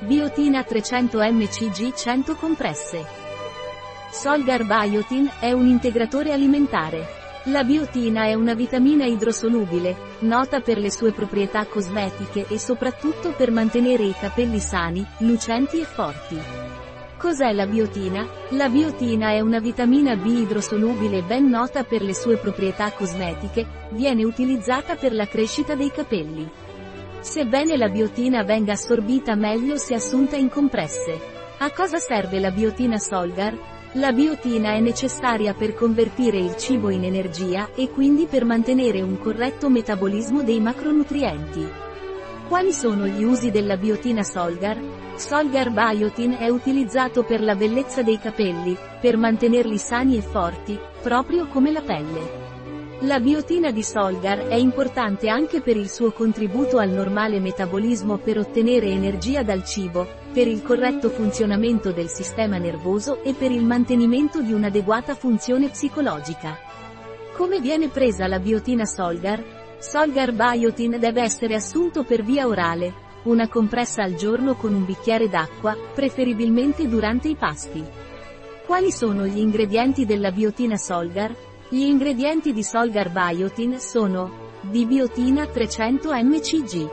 Biotina 300 mcg 100 compresse. Solgar Biotin è un integratore alimentare. La biotina è una vitamina idrosolubile, nota per le sue proprietà cosmetiche e soprattutto per mantenere i capelli sani, lucenti e forti. Cos'è la biotina? La biotina è una vitamina B idrosolubile ben nota per le sue proprietà cosmetiche, viene utilizzata per la crescita dei capelli. Sebbene la biotina venga assorbita meglio se assunta in compresse. A cosa serve la biotina Solgar? La biotina è necessaria per convertire il cibo in energia e quindi per mantenere un corretto metabolismo dei macronutrienti. Quali sono gli usi della biotina Solgar? Solgar Biotin è utilizzato per la bellezza dei capelli, per mantenerli sani e forti, proprio come la pelle. La biotina di Solgar è importante anche per il suo contributo al normale metabolismo per ottenere energia dal cibo, per il corretto funzionamento del sistema nervoso e per il mantenimento di un'adeguata funzione psicologica. Come viene presa la biotina Solgar? Solgar Biotin deve essere assunto per via orale, una compressa al giorno con un bicchiere d'acqua, preferibilmente durante i pasti. Quali sono gli ingredienti della biotina Solgar? Gli ingredienti di Solgar Biotin sono Dibiotina 300 mcg.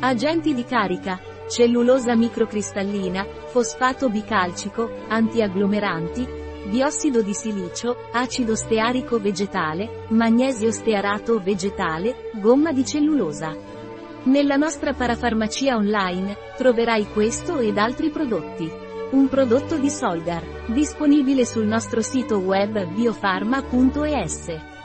Agenti di carica, cellulosa microcristallina, fosfato bicalcico, antiagglomeranti, biossido di silicio, acido stearico vegetale, magnesio stearato vegetale, gomma di cellulosa. Nella nostra parafarmacia online, troverai questo ed altri prodotti. Un prodotto di Solgar, disponibile sul nostro sito web biofarma.es.